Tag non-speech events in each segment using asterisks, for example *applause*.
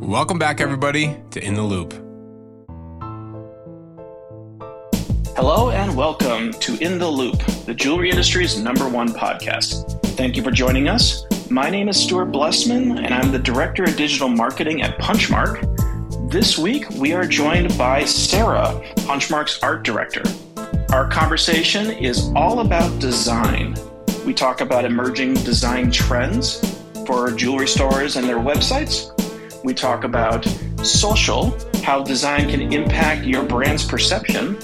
Welcome back, everybody, to In the Loupe. Hello, and welcome to In the Loupe, the jewelry industry's number one podcast. Thank you for joining us. My name is Stuart Blessman, and I'm the Director of Digital Marketing at Punchmark. This week, we are joined by Sarah, Punchmark's Art Director. Our conversation is all about design. We talk about emerging design trends for jewelry stores and their websites. We talk about social, how design can impact your brand's perception.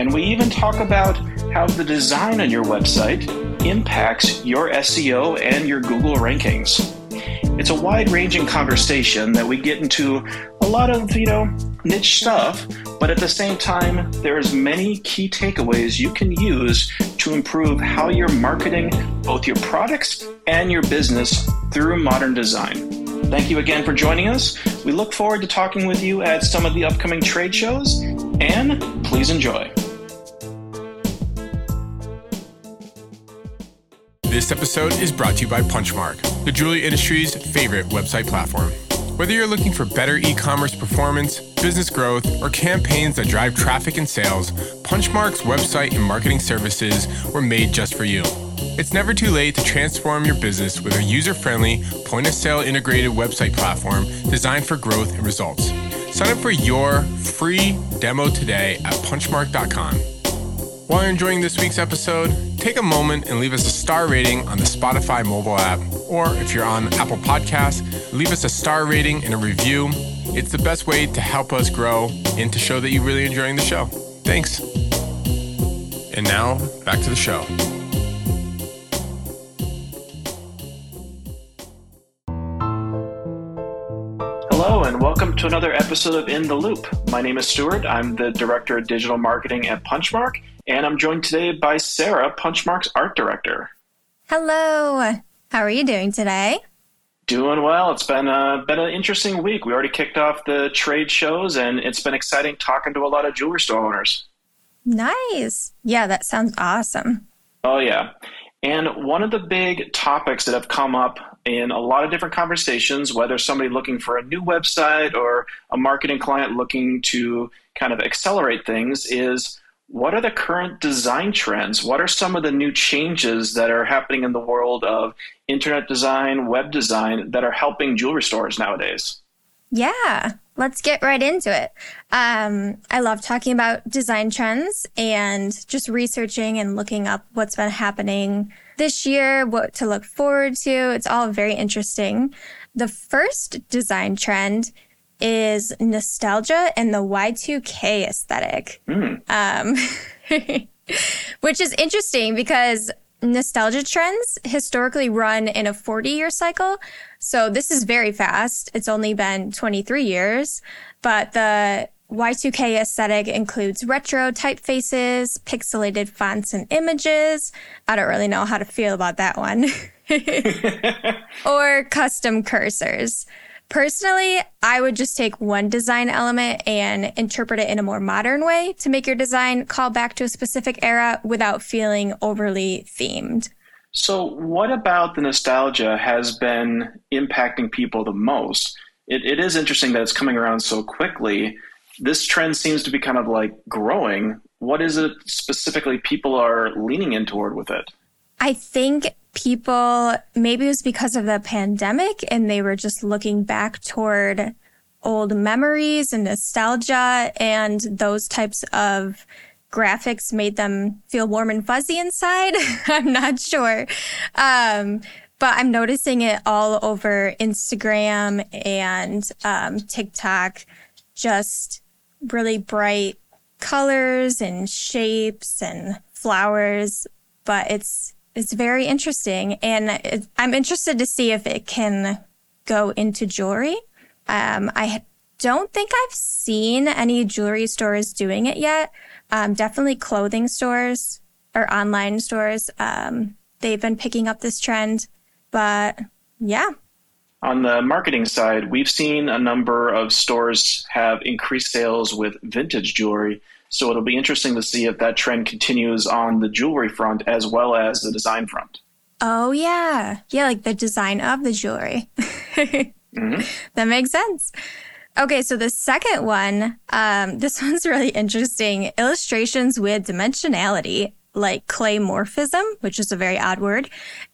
And we even talk about how the design on your website impacts your SEO and your Google rankings. It's a wide ranging conversation that we get into a lot of, you know, niche stuff, but at the same time, there's many key takeaways you can use to improve how you're marketing both your products and your business through modern design. Thank you again for joining us. We look forward to talking with you at some of the upcoming trade shows, and please enjoy. This episode is brought to you by Punchmark, the jewelry industry's favorite website platform. Whether you're looking for better e commerce performance, business growth, or campaigns that drive traffic and sales, Punchmark's website and marketing services were made just for you. It's never too late to transform your business with a user friendly, point of sale integrated website platform designed for growth and results. Sign up for your free demo today at punchmark.com. While you're enjoying this week's episode, take a moment and leave us a star rating on the Spotify mobile app. Or if you're on Apple Podcasts, leave us a star rating and a review. It's the best way to help us grow and to show that you're really enjoying the show. Thanks. And now, back to the show. And welcome to another episode of In the Loupe. My name is Stuart. I'm the Director of Digital Marketing at Punchmark, and I'm joined today by Sarah, Punchmark's Art Director. Hello. How are you doing today? Doing well. It's been a, been an interesting week. We already kicked off the trade shows, and it's been exciting talking to a lot of jewelry store owners. Nice. Yeah, that sounds awesome. Oh, yeah. And one of the big topics that have come up in a lot of different conversations, whether somebody looking for a new website or a marketing client looking to kind of accelerate things, is what are the current design trends? What are some of the new changes that are happening in the world of internet design, web design that are helping jewelry stores nowadays? Yeah, let's get right into it. Um, I love talking about design trends and just researching and looking up what's been happening this year, what to look forward to. It's all very interesting. The first design trend is nostalgia and the Y2K aesthetic. Mm. Um, *laughs* which is interesting because nostalgia trends historically run in a 40 year cycle. So this is very fast. It's only been 23 years, but the Y2K aesthetic includes retro typefaces, pixelated fonts and images. I don't really know how to feel about that one. *laughs* or custom cursors. Personally, I would just take one design element and interpret it in a more modern way to make your design call back to a specific era without feeling overly themed. So, what about the nostalgia has been impacting people the most? It, it is interesting that it's coming around so quickly. This trend seems to be kind of like growing. What is it specifically people are leaning in toward with it? I think people, maybe it was because of the pandemic and they were just looking back toward old memories and nostalgia and those types of graphics made them feel warm and fuzzy inside. *laughs* I'm not sure. Um, but I'm noticing it all over Instagram and um, TikTok, just really bright colors and shapes and flowers. But it's it's very interesting, and it, I'm interested to see if it can go into jewelry. Um, I don't think I've seen any jewelry stores doing it yet. Um, definitely clothing stores or online stores. Um, they've been picking up this trend, but yeah. On the marketing side, we've seen a number of stores have increased sales with vintage jewelry. So it'll be interesting to see if that trend continues on the jewelry front as well as the design front. Oh, yeah. Yeah, like the design of the jewelry. *laughs* Mm-hmm. that makes sense. Okay, so the second one, um, *laughs* this one's really interesting. Illustrations with dimensionality, like claymorphism, which is a very odd word,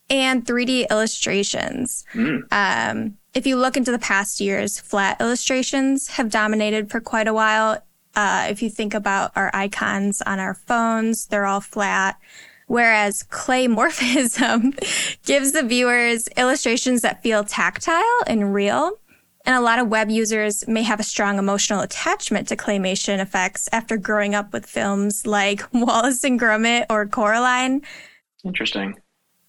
and 3D illustrations. Mm. Um, if you look into the past years, flat illustrations have dominated for quite a while. Uh, if you think about our icons on our phones, they're all flat. Whereas claymorphism *laughs* gives the viewers illustrations that feel tactile and real. And a lot of web users may have a strong emotional attachment to claymation effects after growing up with films like *laughs* Wallace and Gromit or Coraline. Interesting.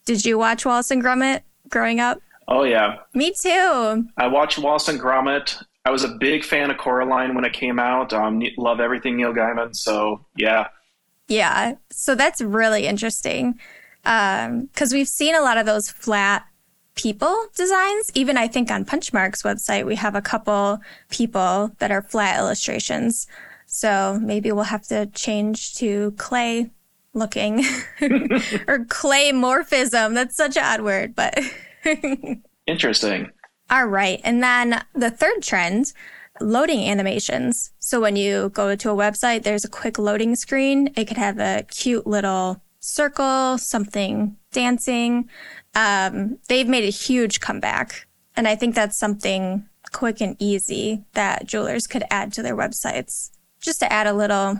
Did you watch Wallace and Gromit growing up? Oh, yeah. Me too. I watched Wallace and Gromit. I was a big fan of Coraline when it came out. Um, love everything Neil Gaiman. So, yeah. Yeah. So that's really interesting. Um, cause we've seen a lot of those flat people designs. Even I think on Punchmark's website, we have a couple people that are flat illustrations. So maybe we'll have to change to clay looking *laughs* or clay morphism. That's such an odd word, but *laughs* interesting. All right. And then the third trend, loading animations. So when you go to a website, there's a quick loading screen. It could have a cute little circle, something dancing. Um, they've made a huge comeback. And I think that's something quick and easy that jewelers could add to their websites just to add a little.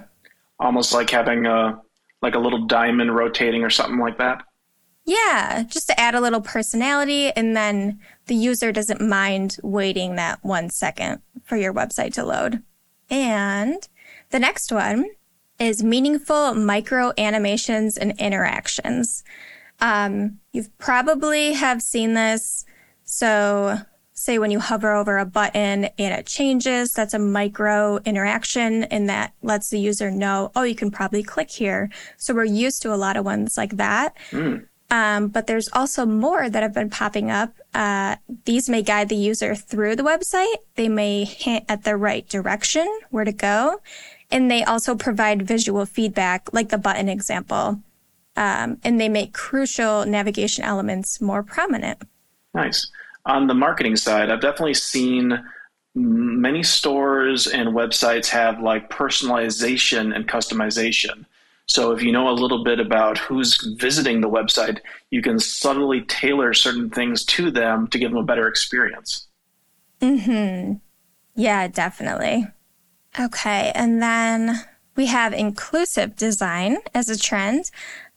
Almost like having a like a little diamond rotating or something like that. Yeah, just to add a little personality and then the user doesn't mind waiting that one second for your website to load. And the next one is meaningful micro animations and interactions. Um, you've probably have seen this. So say when you hover over a button and it changes, that's a micro interaction and that lets the user know, oh, you can probably click here. So we're used to a lot of ones like that. Mm. Um, but there's also more that have been popping up. Uh, these may guide the user through the website. They may hint at the right direction, where to go. And they also provide visual feedback, like the button example. Um, and they make crucial navigation elements more prominent. Nice. On the marketing side, I've definitely seen many stores and websites have like personalization and customization. So if you know a little bit about who's visiting the website, you can subtly tailor certain things to them to give them a better experience. Hmm. Yeah, definitely. Okay, and then we have inclusive design as a trend.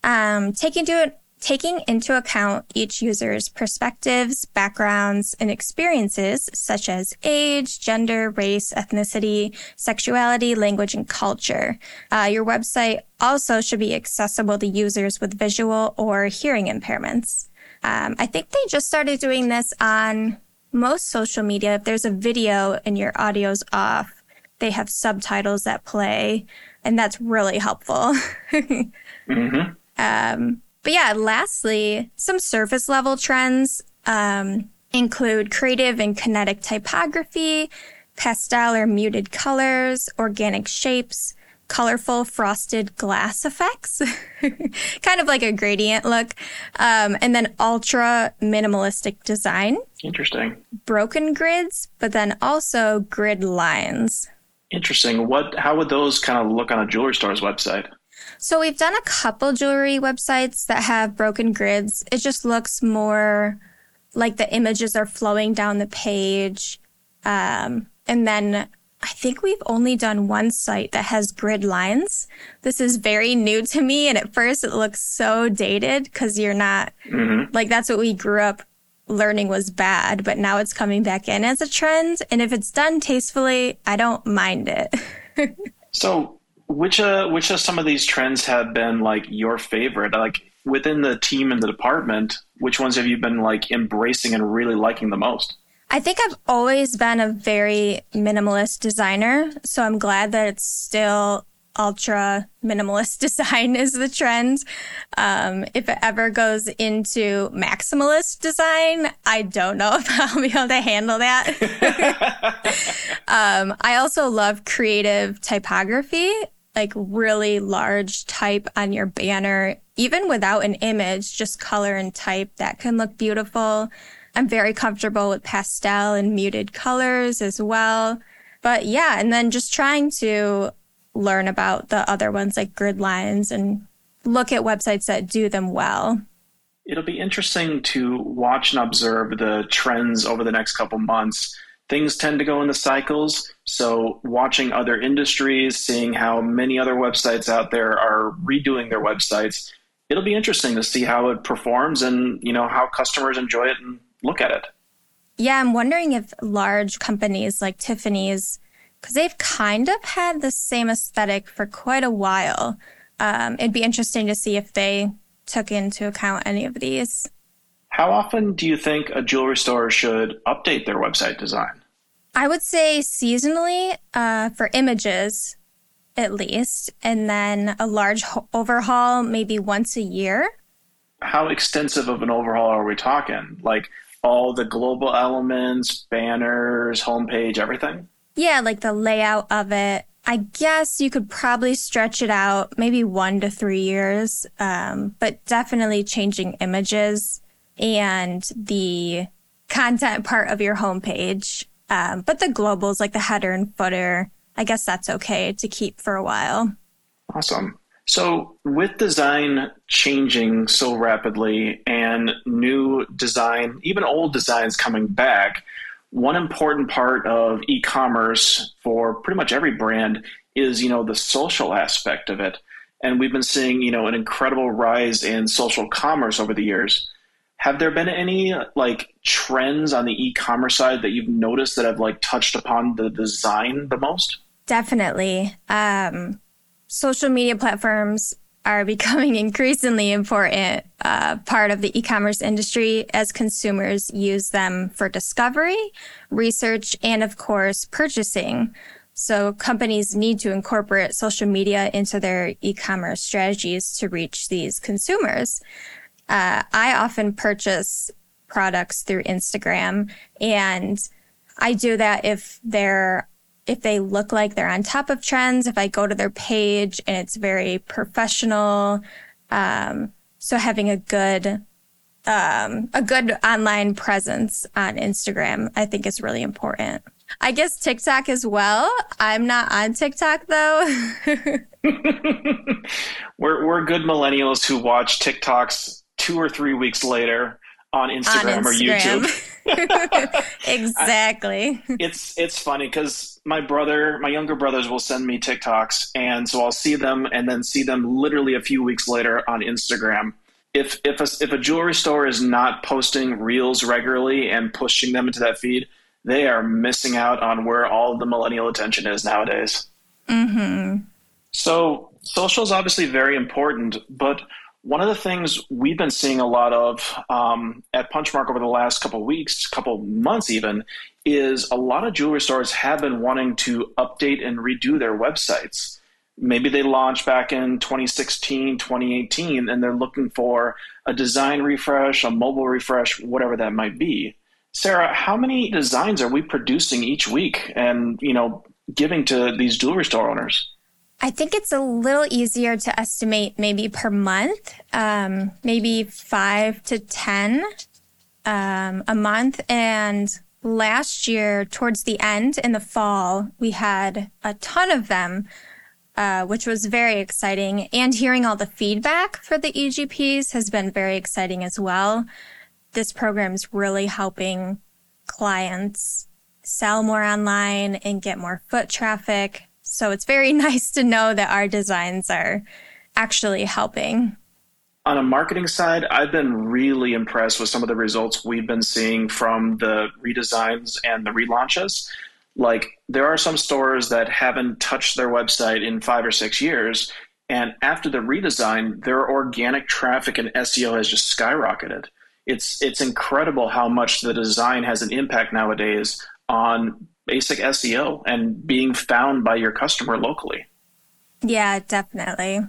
Um, taking into taking into account each user's perspectives, backgrounds, and experiences such as age, gender, race, ethnicity, sexuality, language, and culture. Uh, your website also should be accessible to users with visual or hearing impairments. Um, I think they just started doing this on most social media. If there's a video and your audio's off, they have subtitles that play, and that's really helpful. *laughs* mm-hmm. um, but yeah, lastly, some surface level trends um, include creative and kinetic typography, pastel or muted colors, organic shapes, colorful frosted glass effects, *laughs* kind of like a gradient look, um, and then ultra minimalistic design. Interesting. Broken grids, but then also grid lines. Interesting. What? How would those kind of look on a jewelry store's website? So we've done a couple jewelry websites that have broken grids. It just looks more like the images are flowing down the page. Um, and then I think we've only done one site that has grid lines. This is very new to me. And at first it looks so dated because you're not mm-hmm. like, that's what we grew up learning was bad, but now it's coming back in as a trend. And if it's done tastefully, I don't mind it. *laughs* so which uh which of some of these trends have been like your favorite? Like within the team and the department, which ones have you been like embracing and really liking the most? I think I've always been a very minimalist designer, so I'm glad that it's still ultra minimalist *laughs* design is the trend. Um, if it ever goes into maximalist design, I don't know *laughs* if I'll be able to handle that. *laughs* um, I also love creative typography like really large type on your banner, even without an image, just color and type that can look beautiful. I'm very comfortable with pastel and muted colors as well. But yeah, and then just trying to learn about the other ones like grid lines and look at websites that do them well. It'll be interesting to watch and observe the trends over the next couple months. Things tend to go in the cycles. So, watching other industries, seeing how many other websites out there are redoing their websites, it'll be interesting to see how it performs and you know how customers enjoy it and look at it. Yeah, I'm wondering if large companies like Tiffany's, because they've kind of had the same aesthetic for quite a while. Um, it'd be interesting to see if they took into account any of these. How often do you think a jewelry store should update their website design? I would say seasonally uh, for images, at least, and then a large ho- overhaul maybe once a year. How extensive of an overhaul are we talking? Like all the global elements, banners, homepage, everything? Yeah, like the layout of it. I guess you could probably stretch it out maybe one to three years, um, but definitely changing images and the content part of your homepage. Um, but the globals, like the header and footer, I guess that's okay to keep for a while. Awesome. So, with design changing so rapidly and new design, even old designs coming back, one important part of e-commerce for pretty much every brand is, you know, the social aspect of it. And we've been seeing, you know, an incredible rise in social commerce over the years. Have there been any like trends on the e-commerce side that you've noticed that have like touched upon the design the most? Definitely. Um, social media platforms are *laughs* becoming increasingly important uh, part of the e-commerce industry as consumers use them for discovery, research, and of course purchasing. So companies need to incorporate social media into their e-commerce strategies to reach these consumers. Uh, I often purchase products through Instagram and I do that if they're if they look like they're on top of trends, if I go to their page and it's very professional. Um, so having a good, um, a good online presence on Instagram, I think is really important. I guess TikTok as well. I'm not on TikTok though. *laughs* *laughs* we're, we're good millennials who watch TikToks two or three weeks later on Instagram, on Instagram. or YouTube. *laughs* *laughs* exactly. I, it's it's funny because my brother, my younger brothers, will send me TikToks, and so I'll see them, and then see them literally a few weeks later on Instagram. If if a, if a jewelry store is not posting reels regularly and pushing them into that feed, they are missing out on where all the millennial attention is nowadays. Mm-hmm. So social is obviously very important, but one of the things we've been seeing a lot of um, at Punchmark over the last couple weeks, couple months even, is a lot of jewelry stores have been wanting to update and redo their websites. Maybe they launched back in 2016, 2018, and they're looking for a design refresh, a mobile refresh, whatever that might be. Sarah, how many designs are we producing each week and, you know, giving to these jewelry store owners? I think it's a little easier to estimate maybe per month, um, maybe five to 10 um, a month. And last year, towards the end in the fall, we had a ton of them, uh, which was very exciting. And hearing all the feedback for the EGPs has been very exciting as well. This program is really helping clients sell more online and get more foot traffic so it's very *laughs* nice to know that our designs are actually helping. On a marketing side, I've been really impressed with some of the results we've been seeing from the redesigns and the relaunches. Like, there are some stores that haven't touched their website in five or six years. And after the redesign, their organic traffic and SEO has just skyrocketed. It's, it's incredible how much the design has an impact nowadays on basic SEO and being found by your customer locally. Yeah, definitely.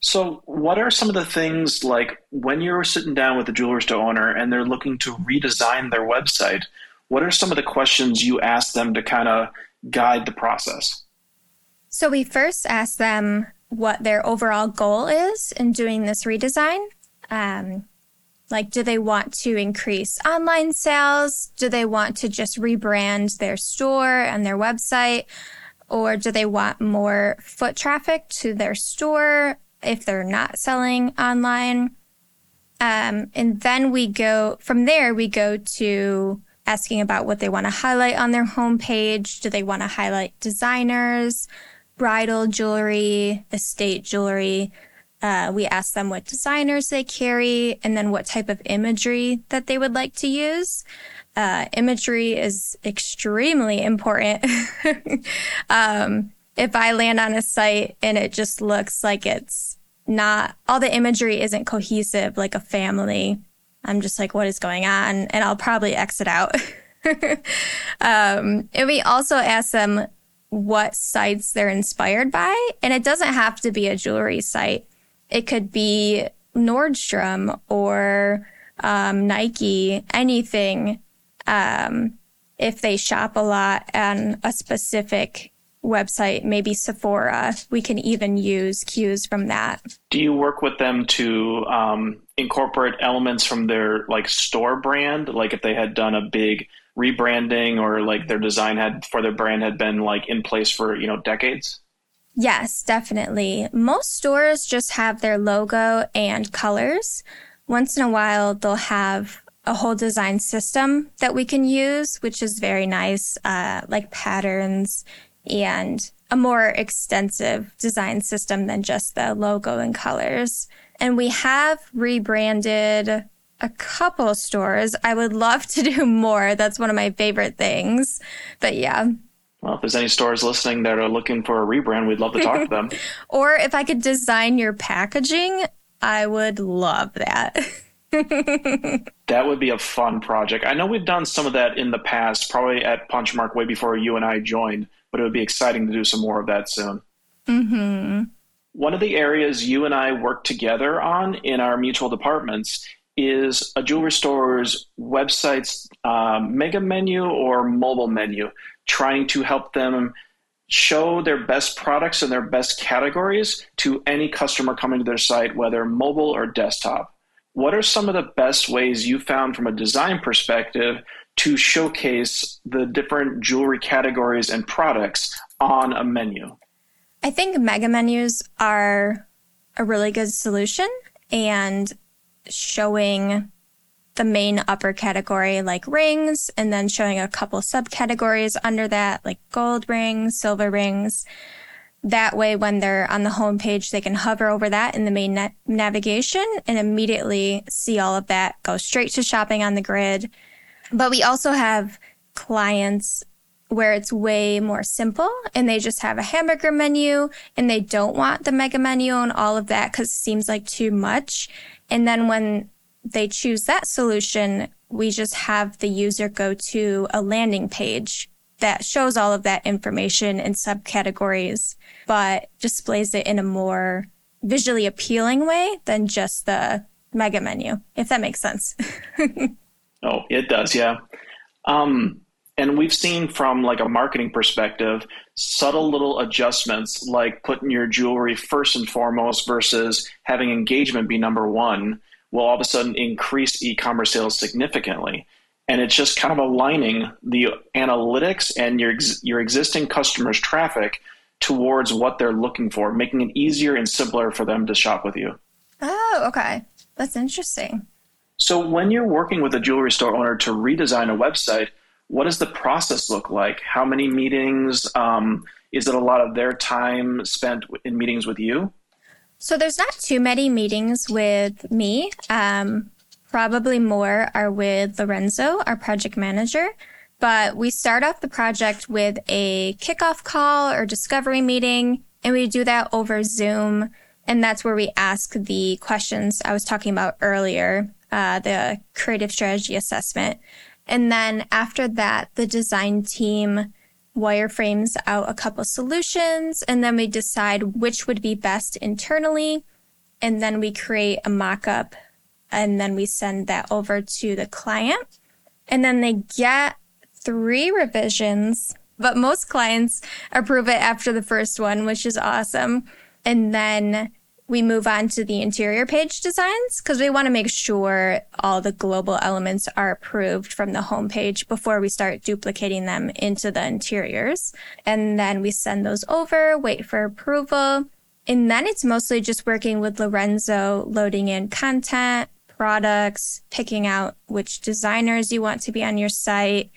So, what are some of the things like when you're sitting down with a jewelry store owner and they're looking to redesign their website? What are some of the questions you ask them to kind of guide the process? So, we first ask them what their overall goal is in doing this redesign. Um, Like, do they want to increase online sales? Do they want to just rebrand their store and their website? Or do they want more foot traffic to their store if they're not selling online? Um, and then we go from there, we go to asking about what they want to highlight on their homepage. Do they want to highlight designers, bridal jewelry, estate jewelry? Uh, we ask them what designers they carry and then what type of imagery that they would like to use. Uh, imagery is extremely important. *laughs* um, if I land on a site and it just looks like it's not, all the imagery isn't cohesive like a family, I'm just like, what is going on? And I'll probably exit out. *laughs* um, and we also ask them what sites they're inspired by. And it doesn't have to be a jewelry site. It could be Nordstrom or um, Nike, anything. Um, if they shop a lot on a specific website, maybe Sephora, we can even use cues from that. Do you work with them to um, incorporate elements from their like store brand? Like if they had done a big rebranding or like their design had for their brand had been like in place for you know decades? Yes, definitely. Most stores just have their logo and colors. Once in a while, they'll have a whole design system that we can use, which is very nice, uh, like patterns and a more extensive design system than just the logo and colors. And we have rebranded a couple stores. I would love to do *laughs* more. That's one of my favorite things. But yeah. Well, if there's any stores listening that are looking for a rebrand, we'd love to talk to them. *laughs* or if I could design your packaging, I would love that. *laughs* that would be a fun project. I know we've done some of that in the past, probably at Punchmark way before you and I joined, but it would be exciting to do some more of that soon. Mm-hmm. One of the areas you and I work together on in our mutual departments is a jewelry store's website's um, mega menu or mobile menu, trying to help them show their best products and their best categories to any customer coming to their site, whether mobile or desktop. What are some of the best ways you found from a design perspective to showcase the different jewelry categories and products on a menu? I think mega menus are a really good solution and showing the main upper category like rings and then showing a couple subcategories under that like gold rings, silver rings. That way, when they're on the homepage, they can hover over that in the main na- navigation and immediately see all of that, go straight to shopping on the grid. But we also have clients where it's way more simple and they just have a hamburger menu and they don't want the mega menu and all of that because it seems like too much. And then when they choose that solution, we just have the user go to a landing page that shows all of that information in subcategories, but displays it in a more visually appealing way than just the mega menu, if that makes sense. *laughs* oh, it does. Yeah. Um, and we've seen from like a marketing perspective subtle little adjustments like putting your jewelry first and foremost versus having engagement be number one will all of a sudden increase e-commerce sales significantly and it's just kind of aligning the analytics and your your existing customers traffic towards what they're looking for making it easier and simpler for them to shop with you oh okay that's interesting so when you're working with a jewelry store owner to redesign a website what does the process look like? How many meetings? Um, is it a lot of their time spent in meetings with you? So there's not too many meetings with me. Um, probably more are with Lorenzo, our project manager. But we start off the project with a kickoff call or discovery meeting, and we do that over Zoom. And that's where we ask the questions I was talking about earlier, uh, the creative strategy assessment. And then after that, the design team wireframes out a couple solutions and then we decide which would be best internally. And then we create a mock-up and then we send that over to the client. And then they get three revisions, but most clients approve it after the first one, which is awesome. And then we move on to the interior page designs because we want to make sure all the global elements are approved from the homepage before we start duplicating them into the interiors. And then we send those over, wait for approval. And then it's mostly just working with Lorenzo, loading in content, products, picking out which designers you want to be on your site.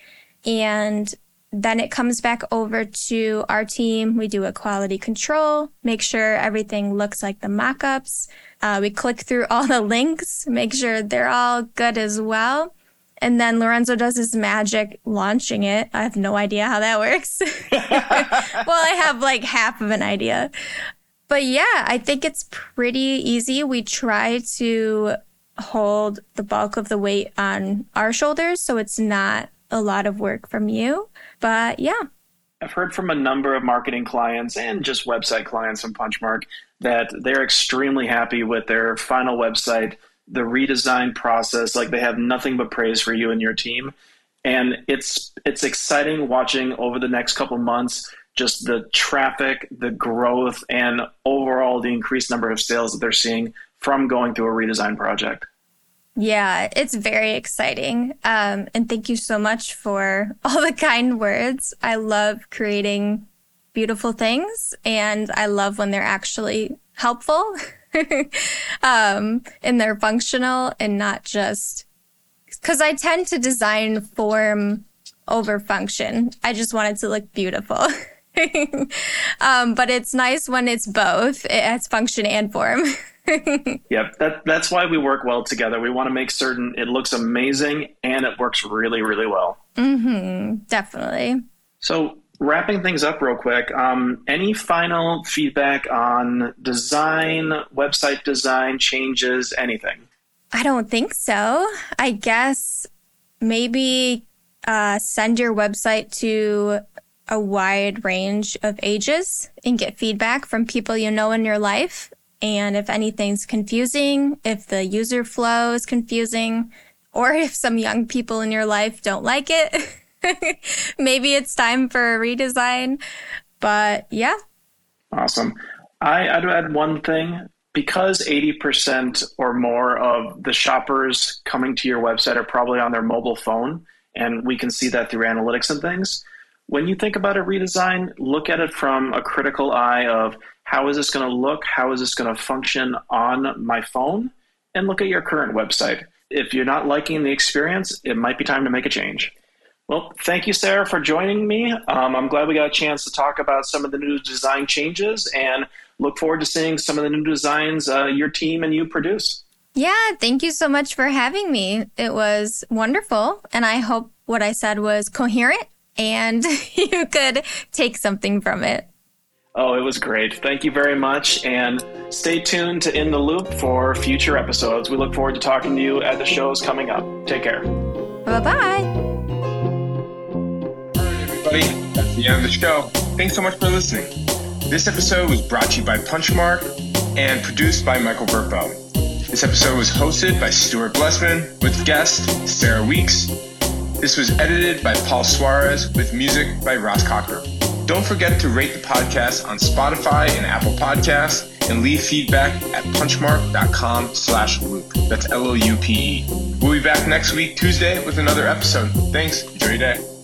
And then it comes back over to our team. We do a quality control, make sure everything looks like the mockups. Uh, we click through all the links, make sure they're all good as well. And then Lorenzo does his magic launching it. I have no idea how that works. *laughs* well, I have like half of an idea. But yeah, I think it's pretty easy. We try to hold the bulk of the weight on our shoulders. So it's not a lot of work from you. But yeah. I've heard from a number of marketing clients and just website clients from Punchmark that they're extremely happy with their final website, the redesign process. Like they have nothing but praise for you and your team. And it's it's exciting watching over the next couple months just the traffic, the growth, and overall the increased number of sales that they're seeing from going through a redesign project. Yeah, it's very exciting. Um, and thank you so much for *laughs* all the kind words. I love creating beautiful things and I love when they're actually helpful. *laughs* um, and they're functional and not just because I tend to design form over function. I just want it to look beautiful. *laughs* um, but it's nice when it's both. It has function and form. *laughs* yep, that, that's why we work well together. We want to make certain it looks amazing and it works really, really well. Mm-hmm, definitely. So, wrapping things up real quick, um, any final feedback on design, website design, changes, anything? I don't think so. I guess maybe uh, send your website to a wide range of ages and get feedback from people you know in your life and if anything's confusing, if the user flow is confusing, or if some young people in your life don't like it, *laughs* maybe it's time for a redesign. But yeah. Awesome. I, I'd add one thing because 80% or more of the shoppers coming to your website are probably on their mobile phone, and we can see that through analytics and things. When you think about a redesign, look at it from a critical eye of how is this going to look? How is this going to function on my phone? And look at your current website. If you're not liking the experience, it might be time to make a change. Well, thank you, Sarah, for joining me. Um, I'm glad we got a chance to talk about some of the new design changes and look forward to seeing some of the new designs uh, your team and you produce. Yeah, thank you so much for having me. It was wonderful. And I hope what I said was coherent and *laughs* you could take something from it. Oh, it was great. Thank you very much. And stay tuned to In the Loupe for future episodes. We look forward to talking to you at the shows coming up. Take care. Bye bye. All right, everybody. That's the end of the show. Thanks so much for listening. This episode was brought to you by Punchmark and produced by Michael Burpo. This episode was hosted by Stuart Blessman with guest Sarah Weekes. This was edited by Paul Suarez with music by Ross Cocker. Don't forget to rate the podcast on Spotify and Apple Podcasts and leave feedback at punchmark.com slash loupe. That's L-O-U-P-E. We'll be back next week, Tuesday, with another episode. Thanks. Enjoy your day.